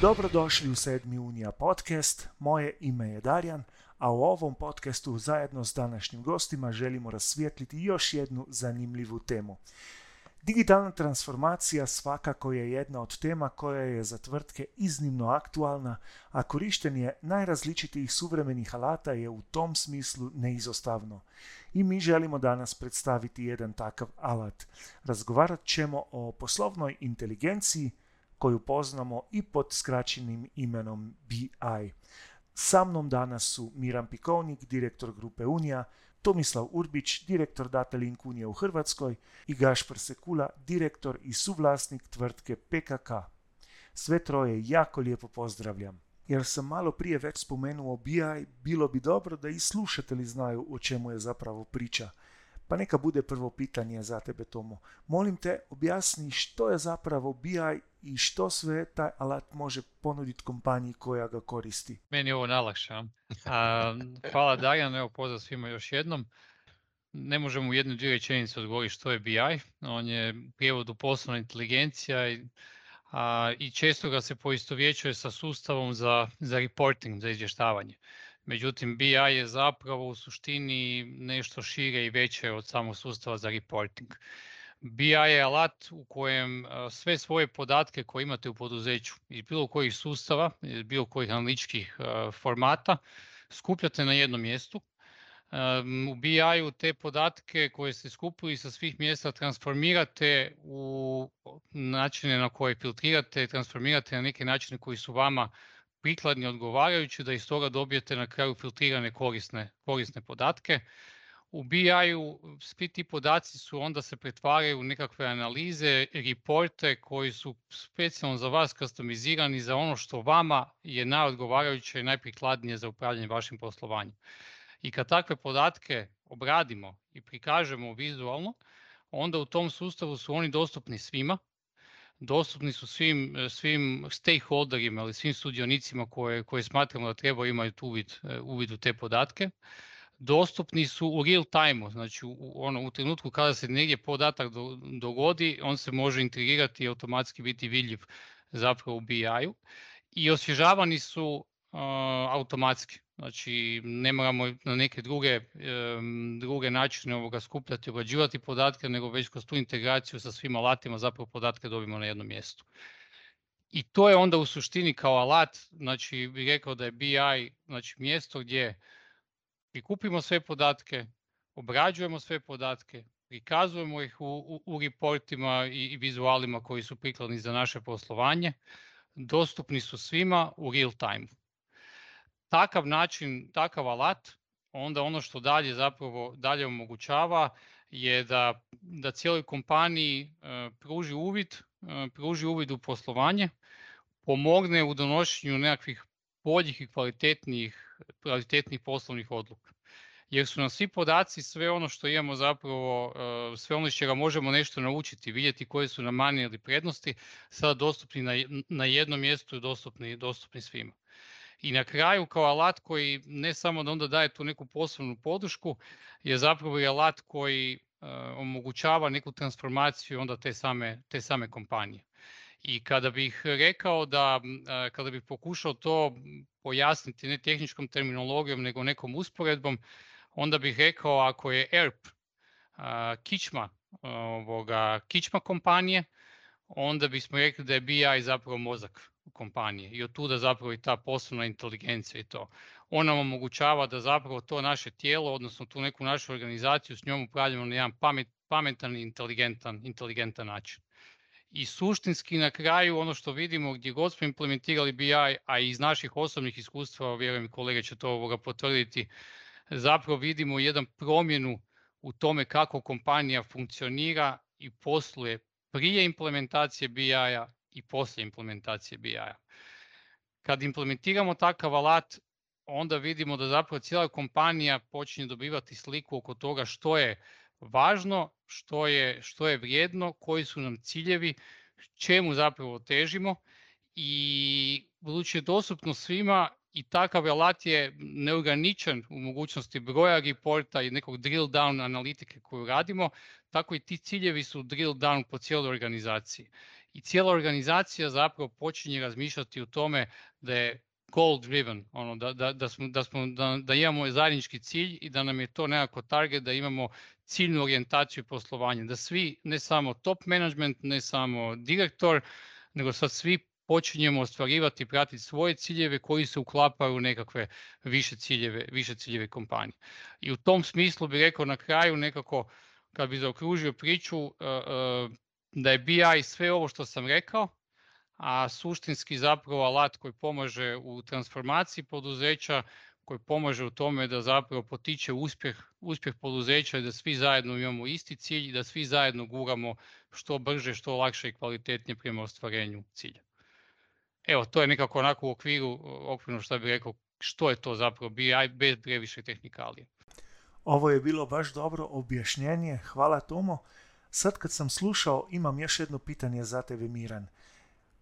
Dobrodošli u sedmi Unija podcast, moje ime je Darjan, a u ovom podcastu zajedno s današnjim gostima želimo rasvijetliti još jednu zanimljivu temu. Digitalna transformacija svakako je jedna od tema koja je za tvrtke iznimno aktualna, a korištenje najrazličitijih suvremenih alata je u tom smislu neizostavno. I mi želimo danas predstaviti jedan takav alat. Razgovarat ćemo o poslovnoj inteligenciji koju poznamo i pod skraćenim imenom BI. Sa mnom danas su Miran Pikovnik, direktor grupe Unija, Tomislav Urbić, direktor Datalink Unije u Hrvatskoj i Gašpar Sekula, direktor i suvlasnik tvrtke PKK. Sve troje jako lijepo pozdravljam. Jer sam malo prije već spomenuo BI, bilo bi dobro da i slušatelji znaju o čemu je zapravo priča. Pa neka bude prvo pitanje za tebe, Tomo. Molim te, objasni što je zapravo BI i što sve taj alat može ponuditi kompaniji koja ga koristi. Meni je ovo najlakše. hvala Darjan, evo pozdrav svima još jednom. Ne možemo u jednu dvije rečenice odgovoriti što je BI. On je prijevodu poslovna inteligencija i, a, i često ga se poistovjećuje sa sustavom za, za reporting, za izvještavanje. Međutim, BI je zapravo u suštini nešto šire i veće od samog sustava za reporting. BI je alat u kojem sve svoje podatke koje imate u poduzeću iz bilo kojih sustava, iz bilo kojih analitičkih formata, skupljate na jednom mjestu. U BI-u te podatke koje ste skupili sa svih mjesta transformirate u načine na koje filtrirate, transformirate na neke načine koji su vama prikladni odgovarajući da iz toga dobijete na kraju filtrirane korisne, korisne podatke. U BI-u svi ti podaci su onda se pretvaraju u nekakve analize, reporte koji su specijalno za vas customizirani za ono što vama je najodgovarajuće i najprikladnije za upravljanje vašim poslovanjem. I kad takve podatke obradimo i prikažemo vizualno, onda u tom sustavu su oni dostupni svima, dostupni su svim, svim stakeholderima ili svim sudionicima koje, koje smatramo da treba imaju uvid, uvid u te podatke dostupni su u real time znači u, ono, u trenutku kada se negdje podatak dogodi, on se može integrirati i automatski biti vidljiv zapravo u BI-u i osvježavani su automatski. Znači ne moramo na neke druge, druge načine ovoga skupljati, obrađivati podatke, nego već kroz tu integraciju sa svim alatima zapravo podatke dobimo na jednom mjestu. I to je onda u suštini kao alat, znači bih rekao da je BI znači mjesto gdje prikupimo sve podatke, obrađujemo sve podatke, prikazujemo ih u, u, reportima i, i vizualima koji su prikladni za naše poslovanje, dostupni su svima u real time. Takav način, takav alat, onda ono što dalje zapravo dalje omogućava je da, da cijeloj kompaniji e, pruži uvid, e, pruži uvid u poslovanje, pomogne u donošenju nekakvih boljih i kvalitetnijih kvalitetnih poslovnih odluka. Jer su nam svi podaci, sve ono što imamo zapravo, e, sve ono iz čega možemo nešto naučiti, vidjeti koje su nam manje ili prednosti, sada dostupni na, na jednom mjestu i dostupni, dostupni svima. I na kraju kao alat koji ne samo da onda daje tu neku poslovnu podršku, je zapravo i alat koji uh, omogućava neku transformaciju onda te same, te same kompanije. I kada bih rekao da, kada bih pokušao to pojasniti ne tehničkom terminologijom nego nekom usporedbom, onda bih rekao ako je ERP kičma, ovoga, kičma kompanije, onda bismo rekli da je BI zapravo mozak kompanije i od tuda zapravo i ta poslovna inteligencija i to. Ona nam omogućava da zapravo to naše tijelo, odnosno tu neku našu organizaciju s njom upravljamo na jedan pamet, pametan i inteligentan, inteligentan način. I suštinski na kraju ono što vidimo gdje god smo implementirali BI, a iz naših osobnih iskustva, vjerujem kolege će to ovoga potvrditi, zapravo vidimo jedan promjenu u tome kako kompanija funkcionira i posluje prije implementacije BI-a i poslije implementacije BI-a. Kad implementiramo takav alat, onda vidimo da zapravo cijela kompanija počinje dobivati sliku oko toga što je važno, što je, što je vrijedno, koji su nam ciljevi, čemu zapravo težimo i budući je dostupno svima i takav alat je neograničen u mogućnosti broja reporta i nekog drill down analitike koju radimo, tako i ti ciljevi su drill down po cijeloj organizaciji. I cijela organizacija zapravo počinje razmišljati o tome da je goal driven, ono, da, da, da, smo, da, smo, da, da imamo zajednički cilj i da nam je to nekako target, da imamo ciljnu orijentaciju poslovanja, da svi, ne samo top management, ne samo direktor, nego sad svi počinjemo ostvarivati i pratiti svoje ciljeve koji se uklapaju u nekakve više ciljeve, više ciljeve kompanije. I u tom smislu bih rekao na kraju nekako, kad bi zaokružio priču, uh, uh, da je BI sve ovo što sam rekao, a suštinski zapravo alat koji pomaže u transformaciji poduzeća, koji pomaže u tome da zapravo potiče uspjeh, uspjeh poduzeća i da svi zajedno imamo isti cilj i da svi zajedno guramo što brže, što lakše i kvalitetnije prema ostvarenju cilja. Evo, to je nekako onako u okviru, okvirno što bih rekao, što je to zapravo BI bez previše tehnikalije. Ovo je bilo baš dobro objašnjenje, hvala Tomo. Sad kad sam slušao, imam još jedno pitanje za tebe, Miran.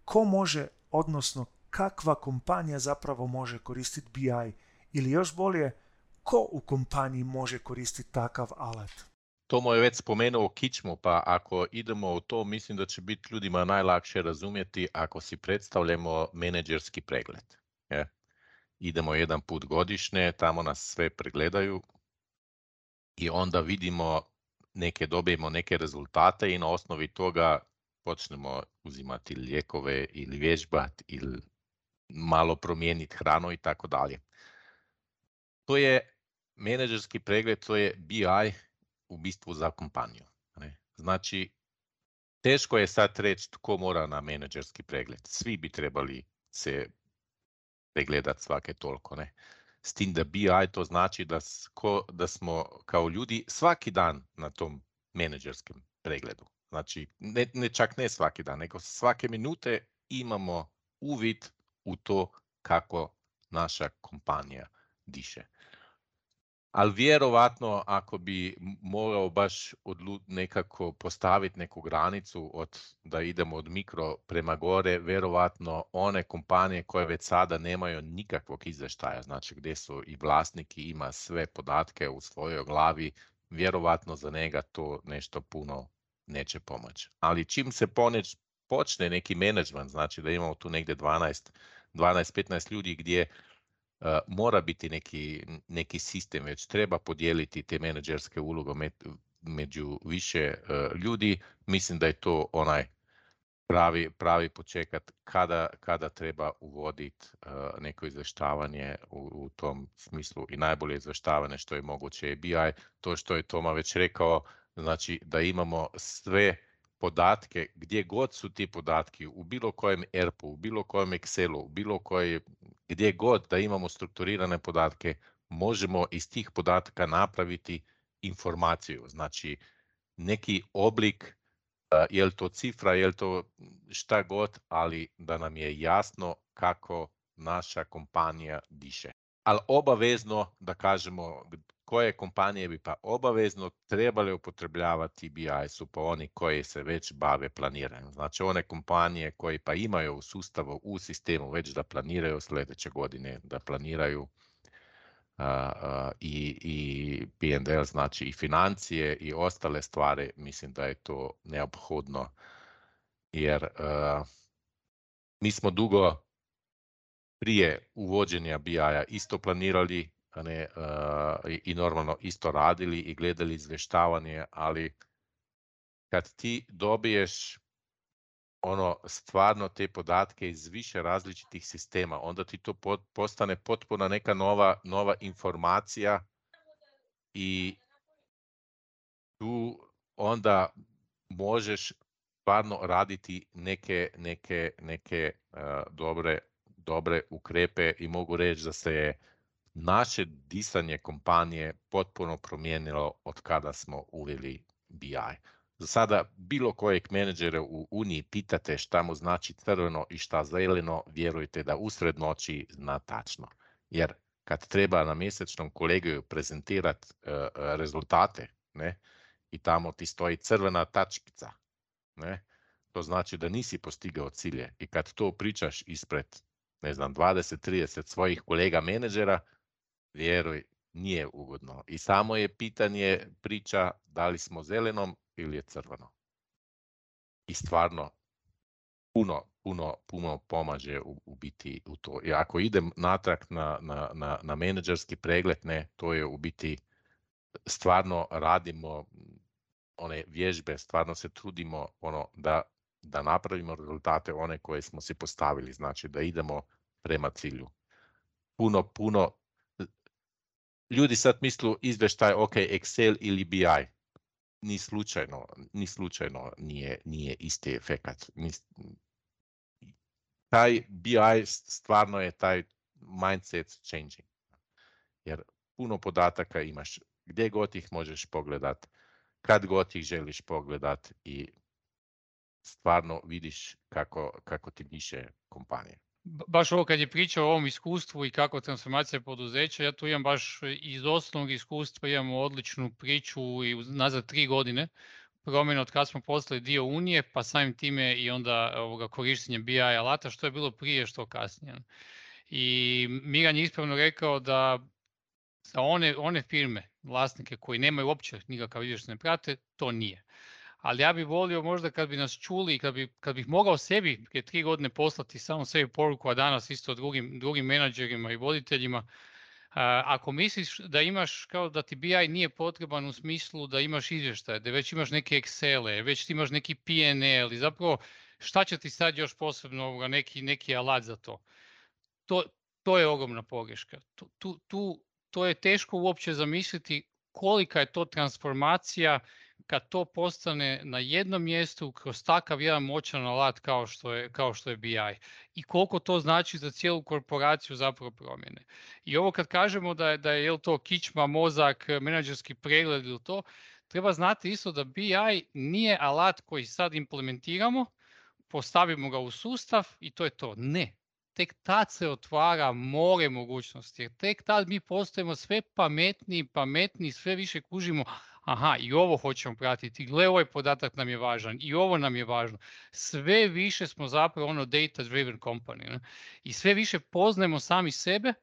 Ko može, odnosno kakva kompanija zapravo može koristiti BI? Ili još bolje, ko u kompaniji može koristiti takav alat? Tomo je već spomenuo kičmu, pa ako idemo u to, mislim da će biti ljudima najlakše razumjeti ako si predstavljamo menedžerski pregled. Je? Idemo jedan put godišnje, tamo nas sve pregledaju i onda vidimo neke, dobijemo neke rezultate i na osnovi toga počnemo uzimati lijekove ili vježbati ili malo promijeniti hranu i tako dalje. To je menedžerski pregled, to je BI u bistvu za kompaniju. Znači, teško je sad reći tko mora na menadžerski pregled. Svi bi trebali se pregledati svake toliko. Ne? S tim da BI to znači da, sko, da smo kao ljudi svaki dan na tom menadžerskom pregledu. Znači, ne, ne čak ne svaki dan, nego svake minute imamo uvid u to kako naša kompanija diše ali vjerovatno ako bi morao baš odlu, nekako postaviti neku granicu od da idemo od mikro prema gore, vjerovatno one kompanije koje već sada nemaju nikakvog izvještaja, znači gdje su i vlasnik i ima sve podatke u svojoj glavi, vjerovatno za njega to nešto puno neće pomoći. Ali čim se poneć, počne neki management, znači da imamo tu negdje 12 12-15 ljudi gdje mora biti neki, neki sistem, već treba podijeliti te menadžerske uloge među više uh, ljudi. Mislim da je to onaj pravi, pravi počekat kada, kada treba uvoditi uh, neko izveštavanje u, u tom smislu i najbolje izveštavanje što je moguće je BI. To što je Toma već rekao, znači da imamo sve podatke, gdje god su ti podatki, u bilo kojem ERP-u, u bilo kojem Excelu, u bilo koje, gdje god da imamo strukturirane podatke, možemo iz tih podataka napraviti informaciju. Znači, neki oblik, je li to cifra, je li to šta god, ali da nam je jasno kako naša kompanija diše. Ali obavezno da kažemo koje kompanije bi pa obavezno trebale upotrebljavati BI su pa oni koji se već bave planiranjem. Znači one kompanije koji pa imaju u sustavu, u sistemu već da planiraju sljedeće godine, da planiraju uh, i, i P&L, znači i financije i ostale stvari, mislim da je to neophodno jer mi smo dugo prije uvođenja BI-a isto planirali ne, i normalno isto radili i gledali izveštavanje, ali kad ti dobiješ ono stvarno te podatke iz više različitih sistema, onda ti to postane potpuno neka nova, nova informacija i tu onda možeš stvarno raditi neke, neke, neke uh, dobre, dobre ukrepe i mogu reći da se je naše disanje kompanije potpuno promijenilo od kada smo uveli BI. Za sada bilo kojeg menadžera u Uniji pitate šta mu znači crveno i šta zeleno, vjerujte da usred noći zna tačno. Jer kad treba na mjesečnom kolegiju prezentirati uh, rezultate ne, i tamo ti stoji crvena tačkica, ne, to znači da nisi postigao cilje. I kad to pričaš ispred ne znam, 20-30 svojih kolega menadžera, vjeruj, nije ugodno. I samo je pitanje priča da li smo zelenom ili je crveno. I stvarno, puno, puno, puno pomaže u, u biti u to. I ako idem natrag na, na, na, na menadžerski pregled, ne, to je u biti stvarno radimo one vježbe, stvarno se trudimo ono da, da napravimo rezultate one koje smo si postavili, znači da idemo prema cilju. Puno, puno ljudi sad mislu izveštaj, ok, Excel ili BI. Ni slučajno, ni slučajno nije, nije isti efekat. Taj BI stvarno je taj mindset changing. Jer puno podataka imaš, gdje god ih možeš pogledat, kad god ih želiš pogledat i stvarno vidiš kako, kako ti diše kompanija baš ovo kad je pričao o ovom iskustvu i kako transformacija poduzeća, ja tu imam baš iz osnovnog iskustva imamo odličnu priču i nazad tri godine promjena od kad smo postali dio Unije, pa samim time i onda ovoga korištenja BI alata, što je bilo prije, što kasnije. I Miran je ispravno rekao da za one, one firme, vlasnike koji nemaju uopće nikakav izvještaj ne prate, to nije ali ja bih volio možda kad bi nas čuli i kad, bi, kad bih mogao sebi prije tri godine poslati samo sebi poruku, a danas isto drugim, drugim menadžerima i voditeljima, ako misliš da imaš kao da ti BI nije potreban u smislu da imaš izvještaje, da već imaš neke Excele, već ti imaš neki PNL i zapravo šta će ti sad još posebno ovoga, neki, neki alat za to. To, to je ogromna pogreška. Tu, tu, tu, to je teško uopće zamisliti kolika je to transformacija kad to postane na jednom mjestu kroz takav jedan moćan alat kao što je, kao što je BI i koliko to znači za cijelu korporaciju zapravo promjene. I ovo kad kažemo da je, da je jel to kičma, mozak, menadžerski pregled ili to, treba znati isto da BI nije alat koji sad implementiramo, postavimo ga u sustav i to je to. Ne, tek tad se otvara more mogućnosti. Jer tek tad mi postajemo sve pametniji, pametniji, sve više kužimo, aha, i ovo hoćemo pratiti, gle ovaj podatak nam je važan i ovo nam je važno. Sve više smo zapravo ono data driven company ne? i sve više poznajemo sami sebe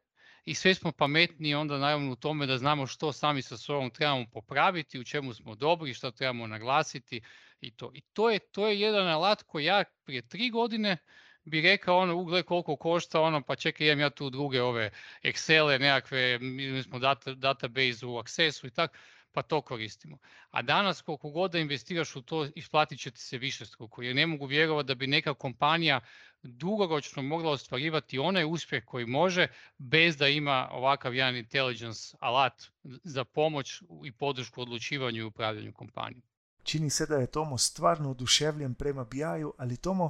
i sve smo pametniji onda naravno u tome da znamo što sami sa sobom trebamo popraviti, u čemu smo dobri, što trebamo naglasiti i to. I to je, to je jedan alat koji ja prije tri godine bi rekao ono, ugle koliko košta, ono, pa čekaj, imam ja tu druge ove Excele, nekakve, mi smo data, database u Accessu i tako pa to koristimo. A danas koliko god da investiraš u to, isplatit će ti se više struku, jer ne mogu vjerovati da bi neka kompanija dugoročno mogla ostvarivati onaj uspjeh koji može bez da ima ovakav jedan intelligence alat za pomoć i podršku odlučivanju i upravljanju kompanije. Čini se da je Tomo stvarno oduševljen prema BI-u, ali Tomo,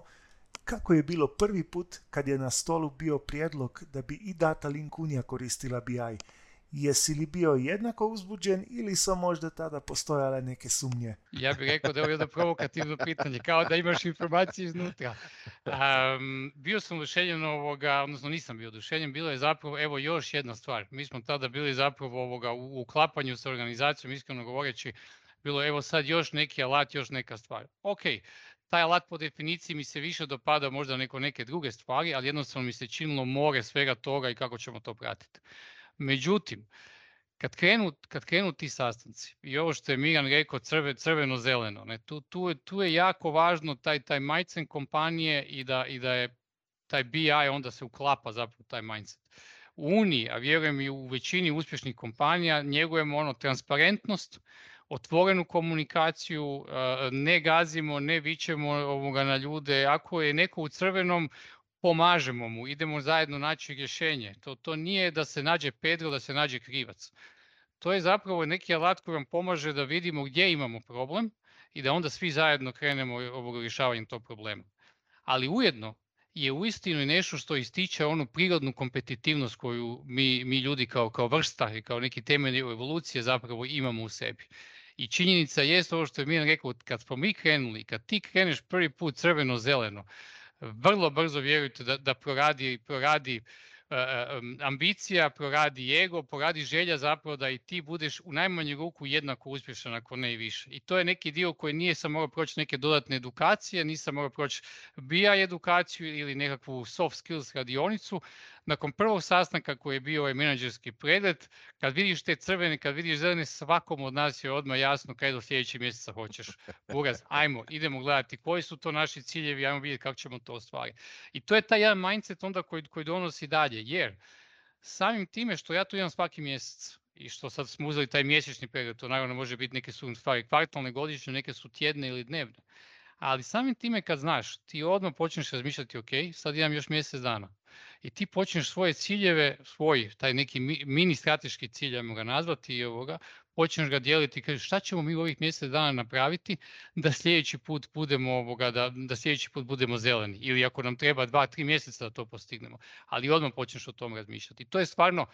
kako je bilo prvi put kad je na stolu bio prijedlog da bi i Data Link Unija koristila BI? Jesi li bio jednako uzbuđen ili su možda tada postojale neke sumnje? Ja bih rekao da je ovo jedno provokativno pitanje, kao da imaš informacije iznutra. Um, bio sam oduševljen ovoga, odnosno nisam bio oduševljen, bilo je zapravo, evo još jedna stvar. Mi smo tada bili zapravo ovoga, u uklapanju sa organizacijom, iskreno govoreći, bilo evo sad još neki alat, još neka stvar. Ok, taj alat po definiciji mi se više dopada možda neko neke druge stvari, ali jednostavno mi se činilo more svega toga i kako ćemo to pratiti. Međutim, kad krenu, kad krenu ti sastanci i ovo što je Miran rekao crve, crveno-zeleno, ne, tu, tu, je, tu je jako važno taj, taj mindset kompanije i da, i da je taj BI onda se uklapa zapravo taj mindset. U Uniji, a vjerujem i u većini uspješnih kompanija, njegujemo ono transparentnost, otvorenu komunikaciju, ne gazimo, ne vićemo ovoga na ljude. Ako je neko u crvenom, pomažemo mu, idemo zajedno naći rješenje. To, to nije da se nađe Pedro, da se nađe krivac. To je zapravo neki alat koji vam pomaže da vidimo gdje imamo problem i da onda svi zajedno krenemo ovog rješavanjem tog problema. Ali ujedno je uistinu i nešto što ističe onu prirodnu kompetitivnost koju mi, mi ljudi kao, kao vrsta i kao neki temelj evolucije zapravo imamo u sebi. I činjenica je ovo što je Miran rekao, kad smo mi krenuli, kad ti kreneš prvi put crveno-zeleno, vrlo brzo vjerujte da, da proradi, proradi ambicija, proradi ego, proradi želja zapravo da i ti budeš u najmanju ruku jednako uspješan ako ne i više. I to je neki dio koji nije sam morao proći neke dodatne edukacije, nisam morao proći BI edukaciju ili nekakvu soft skills radionicu, nakon prvog sastanka koji je bio ovaj menadžerski pregled, kad vidiš te crvene, kad vidiš zelene, svakom od nas je odmah jasno kaj do sljedećeg mjeseca hoćeš. Buraz, ajmo, idemo gledati koji su to naši ciljevi, ajmo vidjeti kako ćemo to ostvariti. I to je taj jedan mindset onda koji, koji donosi dalje, jer samim time što ja tu imam svaki mjesec, i što sad smo uzeli taj mjesečni pregled, to naravno može biti neke su stvari kvartalne, godišnje, neke su tjedne ili dnevne. Ali samim time kad znaš, ti odmah počneš razmišljati, ok, sad imam još mjesec dana. I ti počneš svoje ciljeve, svoj, taj neki mini strateški cilj, ajmo ga nazvati, i ovoga, počneš ga dijeliti i kažeš šta ćemo mi u ovih mjesec dana napraviti da sljedeći put budemo ovoga, da, da sljedeći put budemo zeleni. Ili ako nam treba dva, tri mjeseca da to postignemo. Ali odmah počneš o tom razmišljati. To je stvarno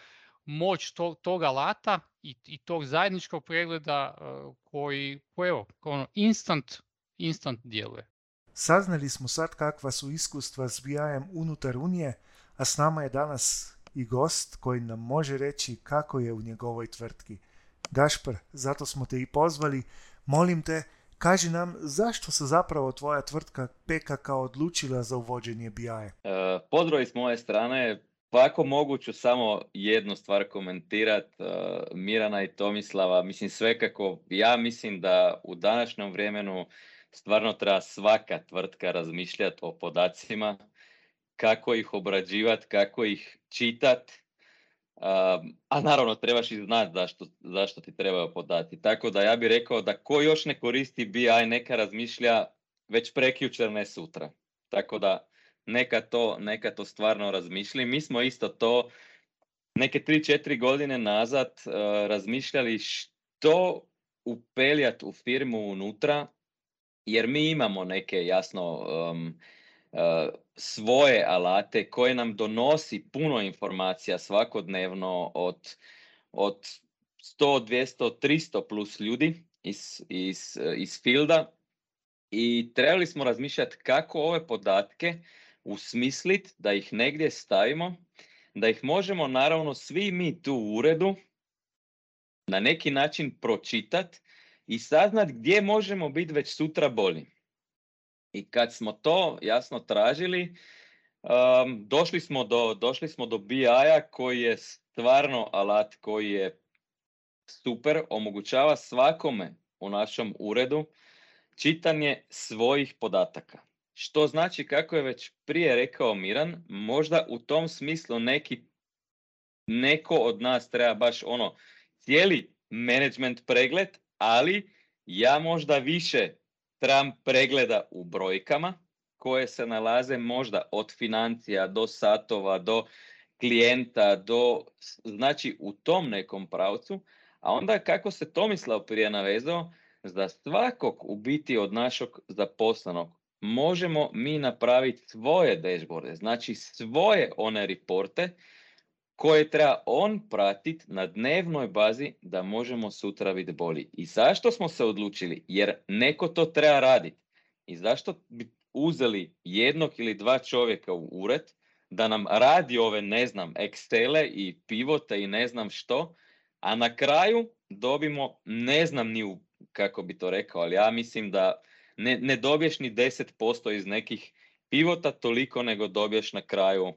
moć to, tog alata i, i tog zajedničkog pregleda uh, koji, koji evo, ono, instant, instant djeluje. Saznali smo sad kakva su iskustva s BI-em unutar Unije, a s nama je danas i gost koji nam može reći kako je u njegovoj tvrtki. Gašpar, zato smo te i pozvali. Molim te, kaži nam zašto se zapravo tvoja tvrtka PKK odlučila za uvođenje BI? E, pozdrav s moje strane, pa ako mogu ću samo jednu stvar komentirat, uh, Mirana i Tomislava, mislim sve kako ja mislim da u današnjem vremenu stvarno treba svaka tvrtka razmišljati o podacima, kako ih obrađivati, kako ih čitat, uh, a naravno trebaš i znati zašto, zašto ti trebaju podati. Tako da ja bih rekao da ko još ne koristi BI neka razmišlja već prekjučer, ne sutra. Tako da neka to, neka to stvarno razmišljali. Mi smo isto to neke 3-4 godine nazad uh, razmišljali što upeljati u firmu unutra, jer mi imamo neke jasno um, svoje alate koje nam donosi puno informacija svakodnevno od, od 100, 200, 300 plus ljudi iz, iz, iz fielda i trebali smo razmišljati kako ove podatke usmislit, da ih negdje stavimo, da ih možemo naravno svi mi tu u uredu na neki način pročitat i saznat gdje možemo biti već sutra bolji. I kad smo to jasno tražili, um, došli, smo do, došli smo do BI-a koji je stvarno alat koji je super, omogućava svakome u našem uredu čitanje svojih podataka. Što znači, kako je već prije rekao Miran, možda u tom smislu neki, neko od nas treba baš ono cijeli management pregled, ali ja možda više trebam pregleda u brojkama koje se nalaze možda od financija do satova, do klijenta, do, znači u tom nekom pravcu, a onda kako se Tomislav prije navezao, za svakog u biti od našeg zaposlenog možemo mi napraviti svoje dashboarde, znači svoje one reporte koje treba on pratiti na dnevnoj bazi da možemo sutra biti bolji. I zašto smo se odlučili? Jer neko to treba raditi. I zašto bi uzeli jednog ili dva čovjeka u ured da nam radi ove, ne znam, Excele i pivote i ne znam što, a na kraju dobimo, ne znam ni kako bi to rekao, ali ja mislim da ne, ne dobiješ ni 10% iz nekih pivota toliko nego dobiješ na kraju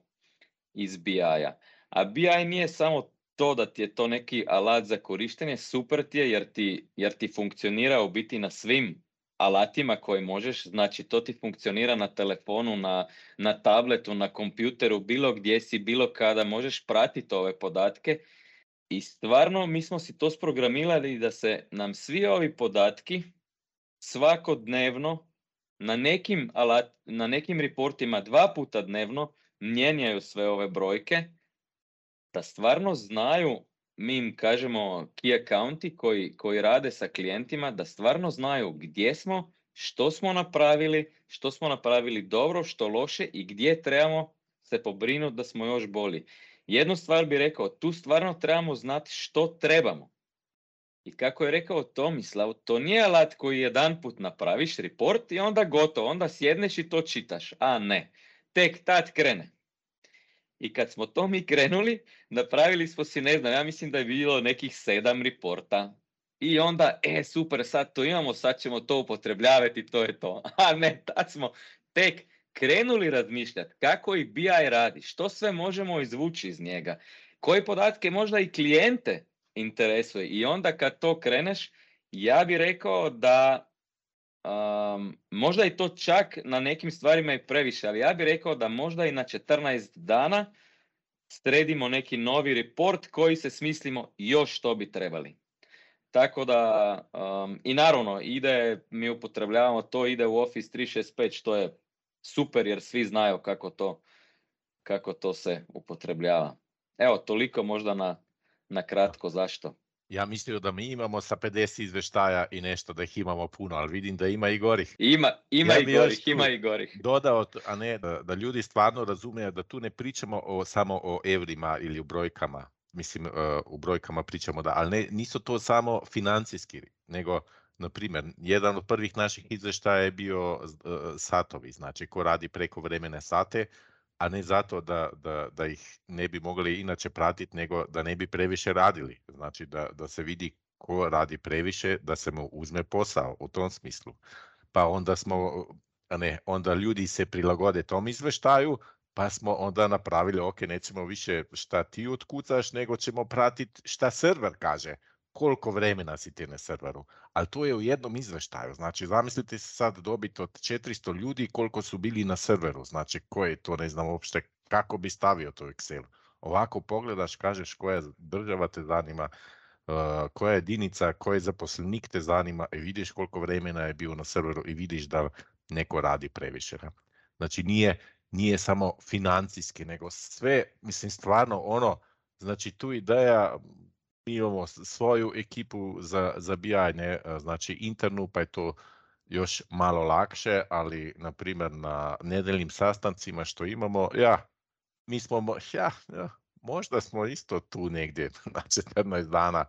iz BI-a. A BI nije samo to da ti je to neki alat za korištenje, super ti je jer ti, jer ti funkcionira u biti na svim alatima koje možeš, znači to ti funkcionira na telefonu, na, na tabletu, na kompjuteru, bilo gdje si, bilo kada možeš pratiti ove podatke. I stvarno mi smo si to sprogramirali da se nam svi ovi podatki svakodnevno na nekim, alat, na nekim reportima dva puta dnevno mijenjaju sve ove brojke, da stvarno znaju, mi im kažemo key accounti koji, koji rade sa klijentima, da stvarno znaju gdje smo, što smo napravili, što smo napravili dobro, što loše i gdje trebamo se pobrinuti da smo još bolji. Jednu stvar bih rekao, tu stvarno trebamo znati što trebamo. I kako je rekao Tomislav, to nije alat koji jedan put napraviš report i onda gotovo, onda sjedneš i to čitaš. A ne, tek tad krene. I kad smo to mi krenuli, napravili smo si, ne znam, ja mislim da je bilo nekih sedam reporta. I onda, e, super, sad to imamo, sad ćemo to upotrebljavati, to je to. A ne, tad smo tek krenuli razmišljati kako i BI radi, što sve možemo izvući iz njega, koje podatke možda i klijente interesuje i onda kad to kreneš, ja bih rekao da um, možda i to čak na nekim stvarima i previše, ali ja bih rekao da možda i na 14 dana sredimo neki novi report koji se smislimo još što bi trebali. Tako da, um, i naravno, ide, mi upotrebljavamo to, ide u Office 365, što je super jer svi znaju kako to, kako to se upotrebljava. Evo, toliko možda na, na kratko zašto. Ja mislio da mi imamo sa 50 izveštaja i nešto da ih imamo puno, ali vidim da ima i gorih. Ima, ima Ja i gorih, ima i gorih. Dodao, a ne da, da ljudi stvarno razumiju da tu ne pričamo o, samo o evrima ili u brojkama. Mislim, uh, u brojkama pričamo da, ali ne, nisu to samo financijski, nego, na primjer, jedan od prvih naših izveštaja je bio uh, satovi, znači ko radi preko vremene sate, a ne zato da, da, da ih ne bi mogli inače pratiti, nego da ne bi previše radili. Znači da, da se vidi ko radi previše, da se mu uzme posao u tom smislu. Pa onda smo, ne, onda ljudi se prilagode tom izveštaju, pa smo onda napravili, ok, nećemo više šta ti otkucaš, nego ćemo pratiti šta server kaže, koliko vremena si ti na serveru. Ali to je u jednom izveštaju. Znači, zamislite se sad dobiti od 400 ljudi koliko su bili na serveru. Znači, ko je to, ne znam uopšte kako bi stavio to u Excelu. Ovako pogledaš, kažeš koja država te zanima, uh, koja jedinica, koji zaposlenik te zanima i vidiš koliko vremena je bio na serveru i vidiš da neko radi previše. Znači, nije, nije samo financijski, nego sve, mislim, stvarno ono, znači tu ideja, mi imamo svoju ekipu za, za BI, ne, a, znači internu, pa je to još malo lakše, ali na primjer na nedeljnim sastancima što imamo, ja, mi smo, mo- ja, ja, možda smo isto tu negdje na 14 dana,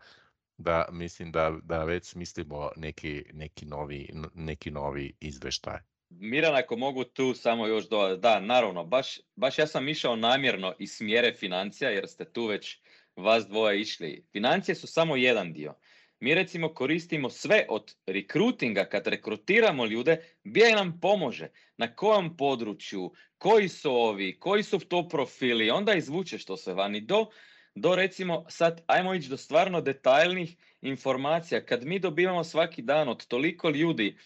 da mislim da, da već smislimo neki, neki, novi, neki novi izveštaj. Miran, ako mogu tu samo još dodati, da, naravno, baš, baš ja sam išao namjerno iz smjere financija, jer ste tu već vas dvoje išli. Financije su samo jedan dio. Mi recimo koristimo sve od rekrutinga, kad rekrutiramo ljude, BI nam pomože. Na kojem području, koji su ovi, koji su to profili, onda izvučeš to sve vani do, do recimo, sad ajmo ići do stvarno detaljnih informacija. Kad mi dobivamo svaki dan od toliko ljudi,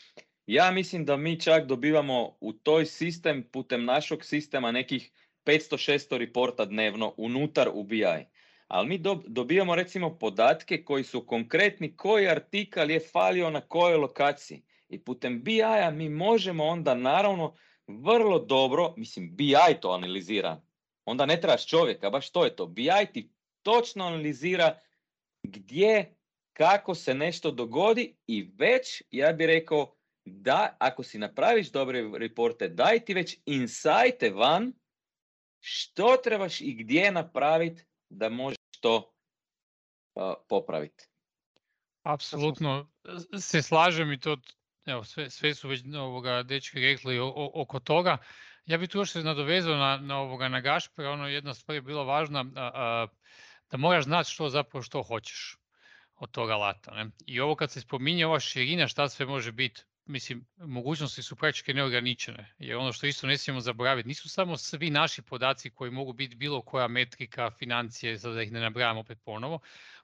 ja mislim da mi čak dobivamo u toj sistem, putem našeg sistema nekih 500-600 reporta dnevno unutar u BI. Ali mi dob- dobijamo recimo podatke koji su konkretni koji artikal je falio na kojoj lokaciji. I putem BI-a mi možemo onda naravno vrlo dobro, mislim BI to analizira, onda ne trebaš čovjeka, baš to je to. BI ti točno analizira gdje, kako se nešto dogodi i već, ja bih rekao, da ako si napraviš dobre reporte, daj ti već insajte van što trebaš i gdje napraviti da možeš to uh, popraviti. Apsolutno se slažem i to, evo, sve, sve su već ovoga dečki rekli o- o- oko toga. Ja bih tu još se nadovezao na, na ovoga na Gašpera, ono jedna stvar je bila važna, a, a, da moraš znati što zapravo što hoćeš od toga alata. Ne? I ovo kad se spominje ova širina šta sve može biti, mislim, mogućnosti su praktički neograničene. Jer ono što isto ne smijemo zaboraviti, nisu samo svi naši podaci koji mogu biti bilo koja metrika, financije, sad da ih ne nabrajam opet ponovo,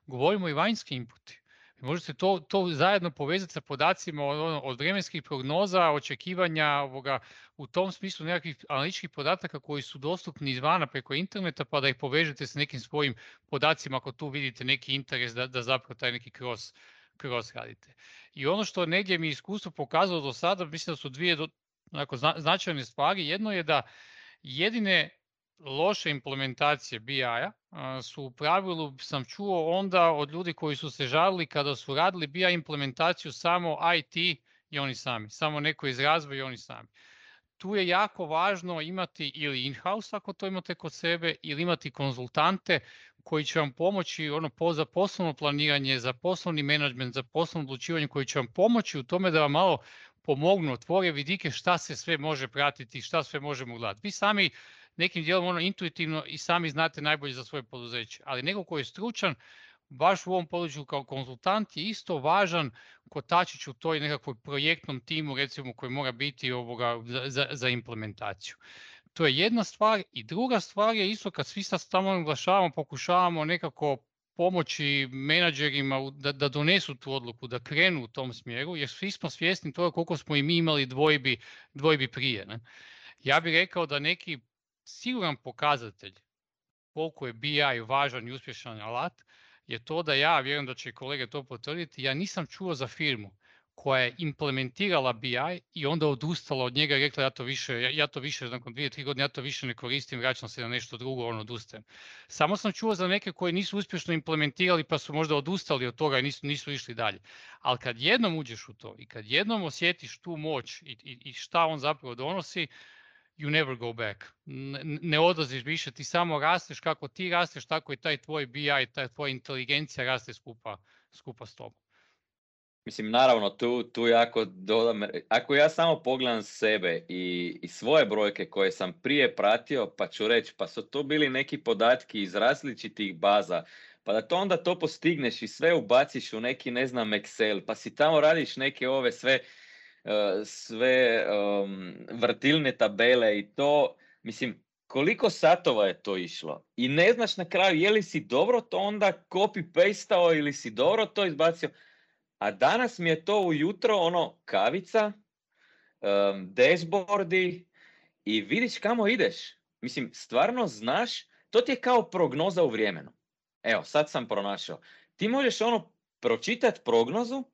govorimo i vanjski inputi. Vi možete to, to zajedno povezati sa podacima od, ono, od vremenskih prognoza, očekivanja ovoga, u tom smislu nekakvih analitičkih podataka koji su dostupni izvana preko interneta pa da ih povežete s nekim svojim podacima ako tu vidite neki interes da, da zapravo taj neki cross, cross radite. I ono što negdje mi iskustvo pokazalo do sada, mislim da su dvije do, onako, zna- značajne stvari. Jedno je da jedine loše implementacije BI-a su u pravilu, sam čuo onda od ljudi koji su se žalili kada su radili BI implementaciju samo IT i oni sami, samo neko iz razvoja i oni sami. Tu je jako važno imati ili in-house ako to imate kod sebe ili imati konzultante koji će vam pomoći ono po, za poslovno planiranje, za poslovni menadžment, za poslovno odlučivanje koji će vam pomoći u tome da vam malo pomognu, otvore vidike šta se sve može pratiti, šta sve možemo gledati. Vi sami nekim dijelom ono intuitivno i sami znate najbolje za svoje poduzeće, ali neko ko je stručan, baš u ovom području kao konzultant je isto važan kotačić u toj nekakvoj projektnom timu recimo koji mora biti ovoga za, za implementaciju. To je jedna stvar i druga stvar je isto kad svi sad tamo naglašavamo, pokušavamo nekako pomoći menadžerima da, da donesu tu odluku, da krenu u tom smjeru, jer svi smo svjesni toga koliko smo i mi imali dvojbi, dvojbi prije. Ne? Ja bih rekao da neki siguran pokazatelj koliko je BI važan i uspješan alat je to da ja, vjerujem da će kolege to potvrditi, ja nisam čuo za firmu koja je implementirala BI i onda odustala od njega i rekla ja to više, ja, ja to više nakon dvije, tri godine ja to više ne koristim, vraćam se na nešto drugo, ono odustajem. Samo sam čuo za neke koji nisu uspješno implementirali pa su možda odustali od toga i nisu, nisu išli dalje. Ali kad jednom uđeš u to i kad jednom osjetiš tu moć i, i, i šta on zapravo donosi, you never go back. Ne, odlaziš više, ti samo rasteš kako ti rasteš, tako i taj tvoj BI, taj tvoja inteligencija raste skupa, skupa s tobom. Mislim, naravno, tu, tu jako dodam, ako ja samo pogledam sebe i, i svoje brojke koje sam prije pratio, pa ću reći, pa su to bili neki podatki iz različitih baza, pa da to onda to postigneš i sve ubaciš u neki, ne znam, Excel, pa si tamo radiš neke ove sve, sve um, vrtilne tabele i to, mislim, koliko satova je to išlo i ne znaš na kraju je li si dobro to onda copy-pastao ili si dobro to izbacio, a danas mi je to ujutro ono kavica, um, dashboardi i vidiš kamo ideš. Mislim, stvarno znaš, to ti je kao prognoza u vremenu. Evo, sad sam pronašao. Ti možeš ono pročitati prognozu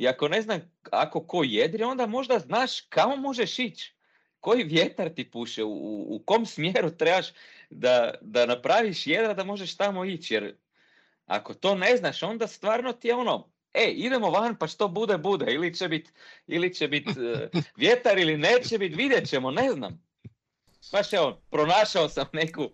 i ako ne znam ako ko jedri, onda možda znaš kamo možeš ići. Koji vjetar ti puše, u, u kom smjeru trebaš da, da napraviš jedra da možeš tamo ići. Jer ako to ne znaš, onda stvarno ti je ono, e, idemo van pa što bude, bude. Ili će biti ili će bit, uh, vjetar ili neće biti, vidjet ćemo, ne znam. Baš evo, pronašao sam neku,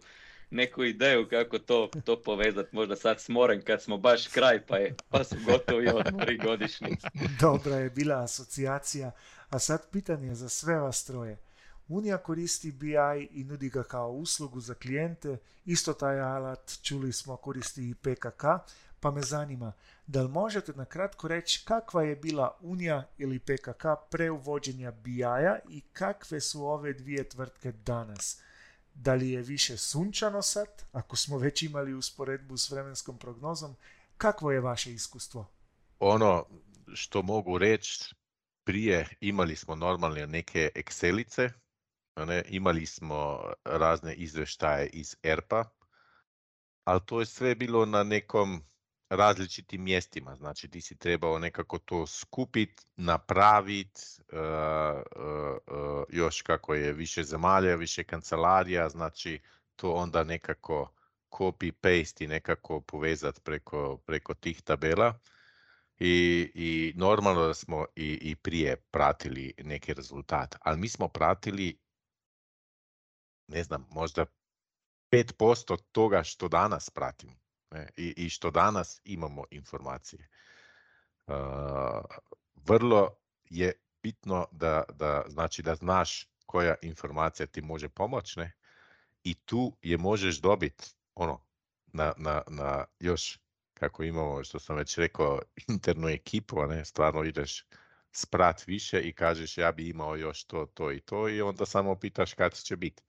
neku ideju kako to, to povezati. Možda sad smoren kad smo baš kraj pa, je, pa su gotovi odmori godišnji. Dobra je bila asocijacija. A sad pitanje za sve vas troje. Unija koristi BI i nudi ga kao uslugu za klijente, isto taj alat, čuli smo, koristi i PKK, pa me zanima, da li možete na kratko reći kakva je bila Unija ili PKK pre uvođenja BI-a i kakve su ove dvije tvrtke danas? Da li je više sunčano sad, ako smo već imali usporedbu s vremenskom prognozom, kakvo je vaše iskustvo? Ono što mogu reći, prije imali smo normalne neke Excelice, ne, imali smo razne izveštaje iz ERPA, ali to je sve bilo na nekom različitim mjestima. Znači ti si trebao nekako to skupit, napravit, uh, uh, uh, još kako je više zemalja, više kancelarija, znači to onda nekako copy-paste i nekako povezat preko, preko tih tabela. I, I normalno da smo i, i prije pratili neki rezultat, ali mi smo pratili, ne znam, možda 5% toga što danas pratimo ne, i, i što danas imamo informacije. Uh, vrlo je bitno da, da, znači da znaš koja informacija ti može pomoći ne? i tu je možeš dobiti ono na, na, na još kako imamo što sam već rekao internu ekipu, a ne stvarno ideš sprat više i kažeš ja bi imao još to, to i to i onda samo pitaš kad će biti.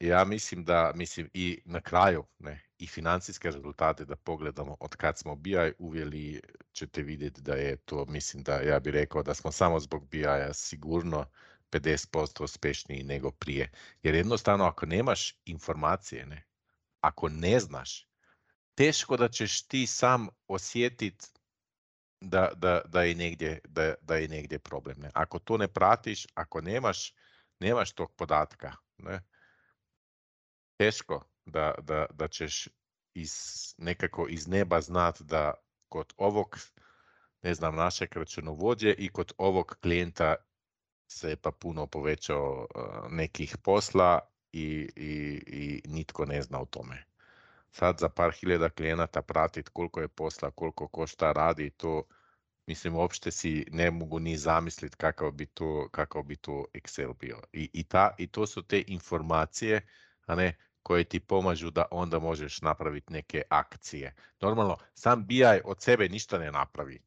Ja mislim da, mislim i na kraju, ne, i financijske rezultate da pogledamo od kad smo BI uveli, ćete vidjeti da je to, mislim da ja bih rekao da smo samo zbog BI-a sigurno 50% uspješniji nego prije. Jer jednostavno ako nemaš informacije, ne, ako ne znaš, teško da ćeš ti sam osjetiti da, da, da, je negdje, da, da je negdje problem. Ne. Ako to ne pratiš, ako nemaš, nemaš tog podatka, ne, teško da, da, da ćeš iz, nekako iz neba znat da kod ovog ne znam, našeg računovođe i kod ovog klijenta se pa puno povećao uh, nekih posla i, i, i nitko ne zna o tome. Sad za par hiljada klijenata pratiti koliko je posla, koliko ko šta radi, to mislim uopšte si ne mogu ni zamisliti kakav bi to, kakav bi to Excel bio. I, i, ta, I to su te informacije, a ne koje ti pomažu da onda možeš napraviti neke akcije. Normalno, sam BI od sebe ništa ne napravi.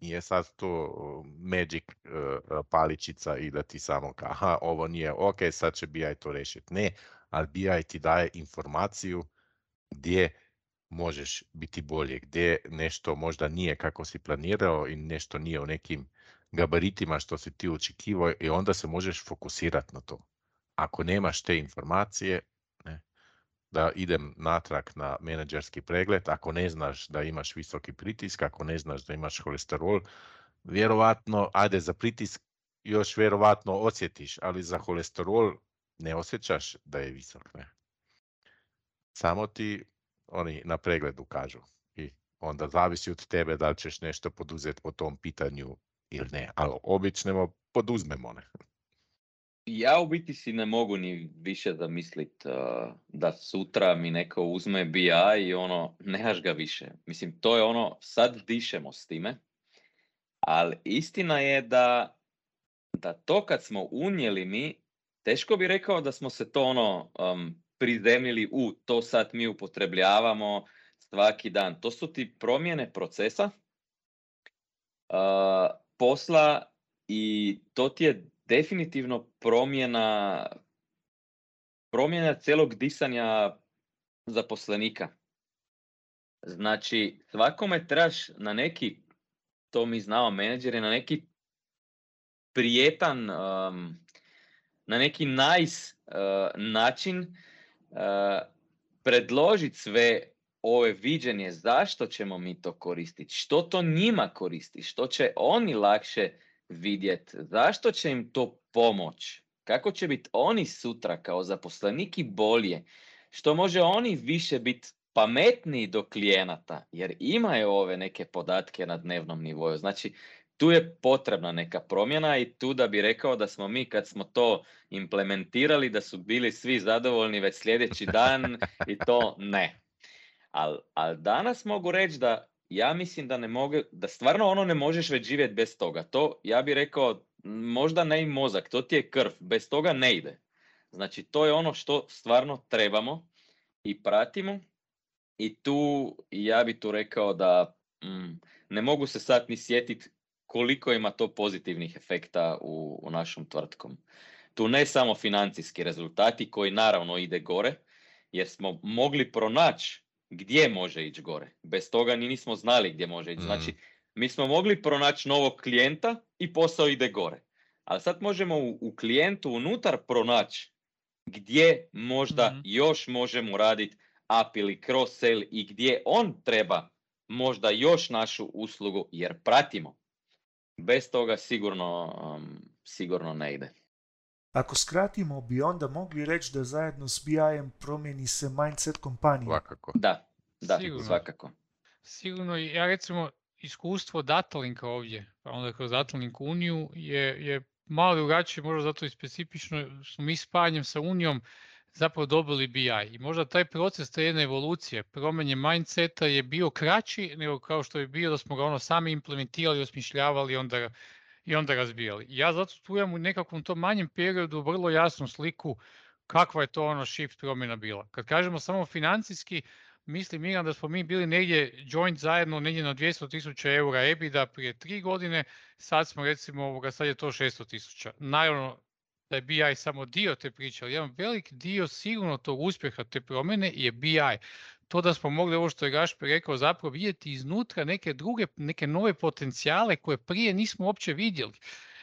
Nije sad to magic uh, paličica i da ti samo ka, aha, ovo nije ok, sad će BI to rešiti. Ne, ali BI ti daje informaciju gdje možeš biti bolje, gdje nešto možda nije kako si planirao i nešto nije u nekim gabaritima što si ti očekivao i onda se možeš fokusirati na to. Ako nemaš te informacije, ne, da idem natrag na menadžerski pregled, ako ne znaš da imaš visoki pritisk, ako ne znaš da imaš holesterol, vjerovatno, ajde za pritisk još vjerovatno osjetiš, ali za holesterol ne osjećaš da je visok. Ne. Samo ti oni na pregledu kažu i onda zavisi od tebe da li ćeš nešto poduzeti po tom pitanju ili ne, ali obično poduzmemo ne. Ja u biti si ne mogu ni više zamisliti uh, da sutra mi neko uzme BI i ono, nemaš ga više. Mislim, to je ono, sad dišemo s time, ali istina je da, da to kad smo unijeli mi, teško bi rekao da smo se to ono um, prizemljili u to sad mi upotrebljavamo svaki dan. To su ti promjene procesa, uh, posla i to ti je definitivno promjena promjena celog disanja zaposlenika. Znači, svakome trebaš na neki, to mi znamo menadžeri, na neki prijetan, um, na neki nice uh, način predložiti sve ove viđenje zašto ćemo mi to koristiti, što to njima koristi, što će oni lakše vidjeti, zašto će im to pomoć, kako će biti oni sutra kao zaposleniki bolje, što može oni više biti pametniji do klijenata, jer imaju ove neke podatke na dnevnom nivou. Znači, tu je potrebna neka promjena i tu da bi rekao da smo mi kad smo to implementirali da su bili svi zadovoljni već sljedeći dan i to ne. Ali al danas mogu reći da ja mislim da ne mogu, da stvarno ono ne možeš već živjeti bez toga. To ja bih rekao možda ne i mozak, to ti je krv, bez toga ne ide. Znači to je ono što stvarno trebamo i pratimo i tu ja bi tu rekao da mm, ne mogu se sad ni sjetiti koliko ima to pozitivnih efekta u, u našom tvrtkom. Tu ne samo financijski rezultati koji naravno ide gore, jer smo mogli pronaći gdje može ići gore. Bez toga ni nismo znali gdje može ići. Znači, mm. mi smo mogli pronaći novog klijenta i posao ide gore. Ali sad možemo u, u klijentu unutar pronaći gdje možda mm. još možemo raditi up ili cross sell i gdje on treba možda još našu uslugu jer pratimo. Bez toga sigurno, um, sigurno ne ide. Ako skratimo, bi onda mogli reći da zajedno s BI-em promijeni se mindset kompanije. Svakako. Da, da, Sigurno. svakako. Sigurno, ja recimo iskustvo Datalinka ovdje, pa onda kroz Datalink Uniju je, je malo drugačije, možda zato i specifično, smo mi spajanjem sa Unijom zapravo dobili BI. I možda taj proces, ta jedna evolucija, promjenje mindseta je bio kraći nego kao što je bio da smo ga ono sami implementirali, osmišljavali onda i onda razbijali. Ja zato tu imam u nekakvom tom manjem periodu vrlo jasnu sliku kakva je to ono shift promjena bila. Kad kažemo samo financijski, mislim Miran da smo mi bili negdje joint zajedno negdje na 200 tisuća eura EBITDA prije tri godine, sad smo recimo ovoga, sad je to 600 tisuća. Naravno da je BI samo dio te priče, ali jedan velik dio sigurno tog uspjeha te promjene je BI to da smo mogli ovo što je Gašper rekao zapravo vidjeti iznutra neke druge, neke nove potencijale koje prije nismo uopće vidjeli.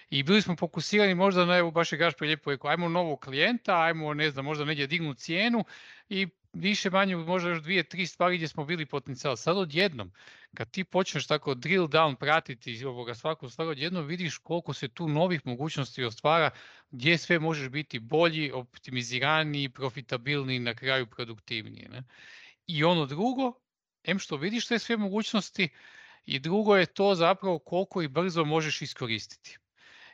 I bili smo fokusirani možda na, evo baš je Gašper lijepo rekao, ajmo novog klijenta, ajmo ne znam, možda negdje dignu cijenu i više manje možda još dvije, tri stvari gdje smo bili potencijal. Sad odjednom, kad ti počneš tako drill down pratiti ovoga svaku stvar, odjednom vidiš koliko se tu novih mogućnosti ostvara, gdje sve možeš biti bolji, optimiziraniji, profitabilniji, na kraju produktivniji. Ne? I ono drugo, em što vidiš te sve mogućnosti i drugo je to zapravo koliko i brzo možeš iskoristiti.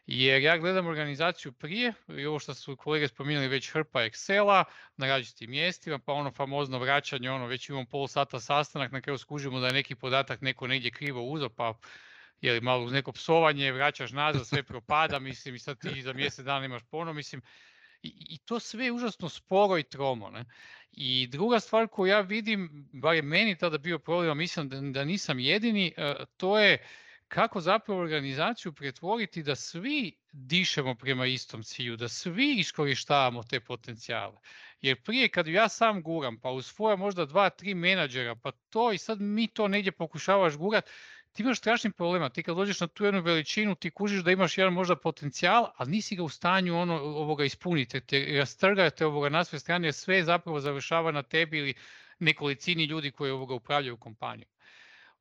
Jer ja gledam organizaciju prije, i ovo što su kolege spominjali već hrpa Excela na različitim mjestima, pa ono famozno vraćanje, ono već imamo pol sata sastanak, na kraju skužimo da je neki podatak neko negdje krivo uzeo, pa je malo uz neko psovanje, vraćaš nazad, sve propada, mislim, i sad ti za mjesec dana imaš ponovno, mislim, I, to sve je užasno sporo i tromo. Ne? I druga stvar koju ja vidim, bar je meni tada bio problem, mislim da, da nisam jedini, e, to je kako zapravo organizaciju pretvoriti da svi dišemo prema istom cilju, da svi iskorištavamo te potencijale. Jer prije kad ja sam guram, pa uz svoja možda dva, tri menadžera, pa to i sad mi to negdje pokušavaš gurat, ti imaš strašnih problema. Ti kad dođeš na tu jednu veličinu, ti kužiš da imaš jedan možda potencijal, ali nisi ga u stanju ono, ovoga ispuniti. Te rastrgate ovoga na sve strane, jer sve zapravo završava na tebi ili nekolicini ljudi koji ovoga upravljaju kompanijom.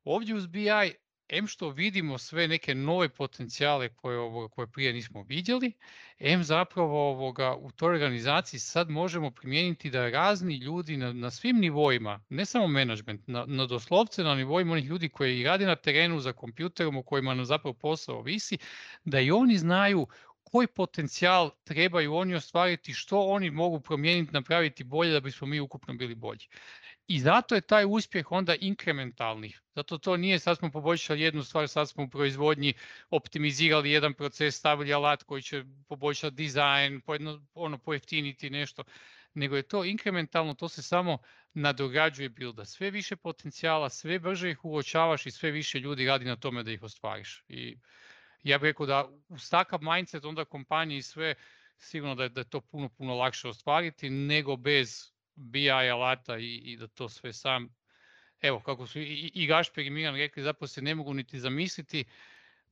Ovdje uz BI em što vidimo sve neke nove potencijale koje, ovoga, koje prije nismo vidjeli, em zapravo ovoga, u toj organizaciji sad možemo primijeniti da razni ljudi na, na svim nivoima, ne samo management, na, na doslovce na nivoima onih ljudi koji rade na terenu za kompjuterom u kojima nam zapravo posao visi, da i oni znaju koji potencijal trebaju oni ostvariti, što oni mogu promijeniti, napraviti bolje da bismo mi ukupno bili bolji. I zato je taj uspjeh onda inkrementalni. Zato to nije sad smo poboljšali jednu stvar, sad smo u proizvodnji optimizirali jedan proces, stavili alat koji će poboljšati dizajn, pojedno, ono, pojeftiniti nešto, nego je to inkrementalno, to se samo nadograđuje bilda. Sve više potencijala, sve brže ih uočavaš i sve više ljudi radi na tome da ih ostvariš. I ja bih rekao da uz takav mindset onda kompanije i sve, sigurno da da je to puno, puno lakše ostvariti nego bez BI alata i, i da to sve sam, evo kako su i, i Gašper i Miran rekli, zapravo se ne mogu niti zamisliti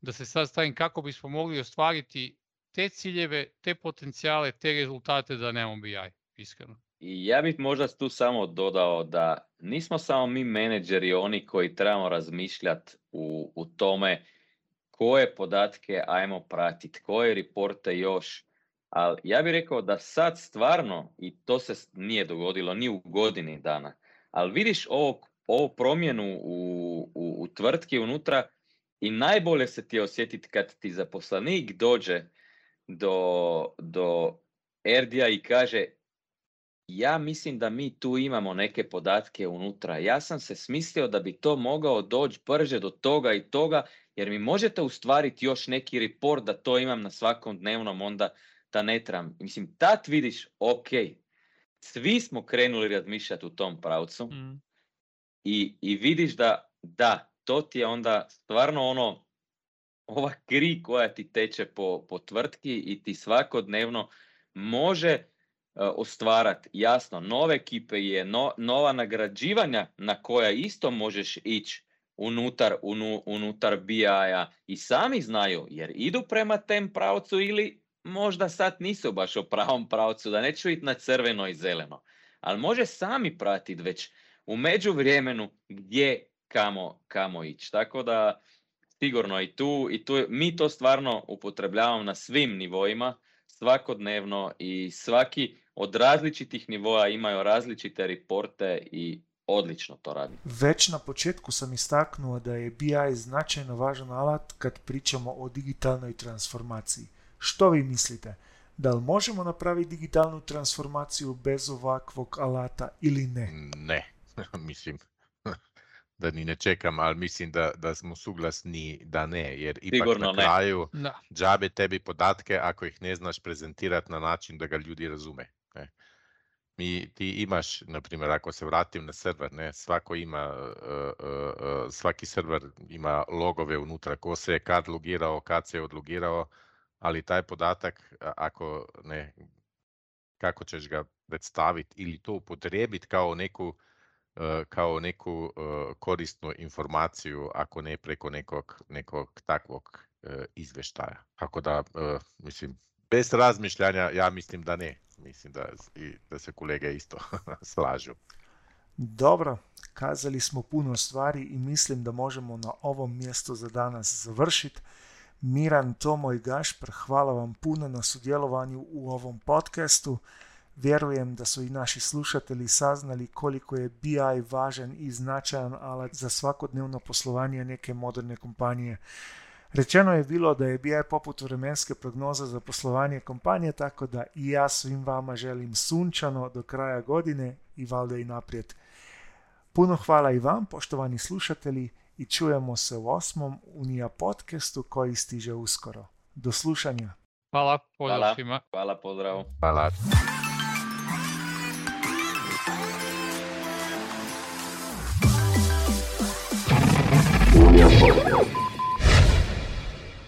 da se sad stavim kako bismo mogli ostvariti te ciljeve, te potencijale, te rezultate da nemamo BI, iskreno. I ja bih možda tu samo dodao da nismo samo mi menedžeri oni koji trebamo razmišljati u, u tome koje podatke ajmo pratiti, koje reporte još ali ja bih rekao da sad stvarno, i to se nije dogodilo ni u godini dana, ali vidiš ovo, ovo promjenu u, u, u tvrtki unutra i najbolje se ti osjetiti kad ti zaposlenik dođe do, do Erdija i kaže ja mislim da mi tu imamo neke podatke unutra. Ja sam se smislio da bi to mogao doći brže do toga i toga, jer mi možete ustvariti još neki report da to imam na svakom dnevnom onda da ne trebam. Mislim, tad vidiš, ok, svi smo krenuli razmišljati u tom pravcu mm. i, i vidiš da, da, to ti je onda stvarno ono, ova kri koja ti teče po, po tvrtki i ti svakodnevno može uh, ostvarati, jasno, nove ekipe je no, nova nagrađivanja na koja isto možeš ići unutar, unu, unutar BI-a i sami znaju jer idu prema tem pravcu ili možda sad nisu baš u pravom pravcu, da neću ići na crveno i zeleno. Ali može sami pratiti već u međuvremenu gdje kamo, kamo ići. Tako da sigurno i tu, i tu mi to stvarno upotrebljavamo na svim nivoima, svakodnevno i svaki od različitih nivoa imaju različite reporte i odlično to radi. Već na početku sam istaknuo da je BI značajno važan alat kad pričamo o digitalnoj transformaciji. Što vi mislite? Da li možemo napraviti digitalnu transformaciju bez ovakvog alata ili ne? Ne, mislim da ni ne čekam, ali mislim da, da smo suglasni da ne, jer ipak Sigurno na kraju ne. džabe tebi podatke ako ih ne znaš prezentirati na način da ga ljudi razume. Ne. Mi, ti imaš, na primjer, ako se vratim na server, ne, svako ima, uh, uh, svaki server ima logove unutra, ko se je kad logirao, kad se je odlogirao, ali taj podatak, ako ne, kako ćeš ga predstaviti ili to upotrijebiti kao neku, kao neku korisnu informaciju, ako ne preko nekog, nekog takvog izveštaja. Tako da, mislim, bez razmišljanja, ja mislim da ne. Mislim da, da se kolege isto slažu. Dobro, kazali smo puno stvari i mislim da možemo na ovom mjestu za danas završiti. Miran, Tomo i Gašpar, hvala vam puno na sudjelovanju u ovom podcastu. Vjerujem da su i naši slušatelji saznali koliko je BI važan i značajan alat za svakodnevno poslovanje neke moderne kompanije. Rečeno je bilo da je BI poput vremenske prognoze za poslovanje kompanije, tako da i ja svim vama želim sunčano do kraja godine i valjda i naprijed. Puno hvala i vam, poštovani slušatelji, i čujemo se u osmom Unija podcastu koji stiže uskoro. Do slušanja. Hvala, pozdrav Hvala. svima. Hvala, pozdrav. Hvala. Unija podcast.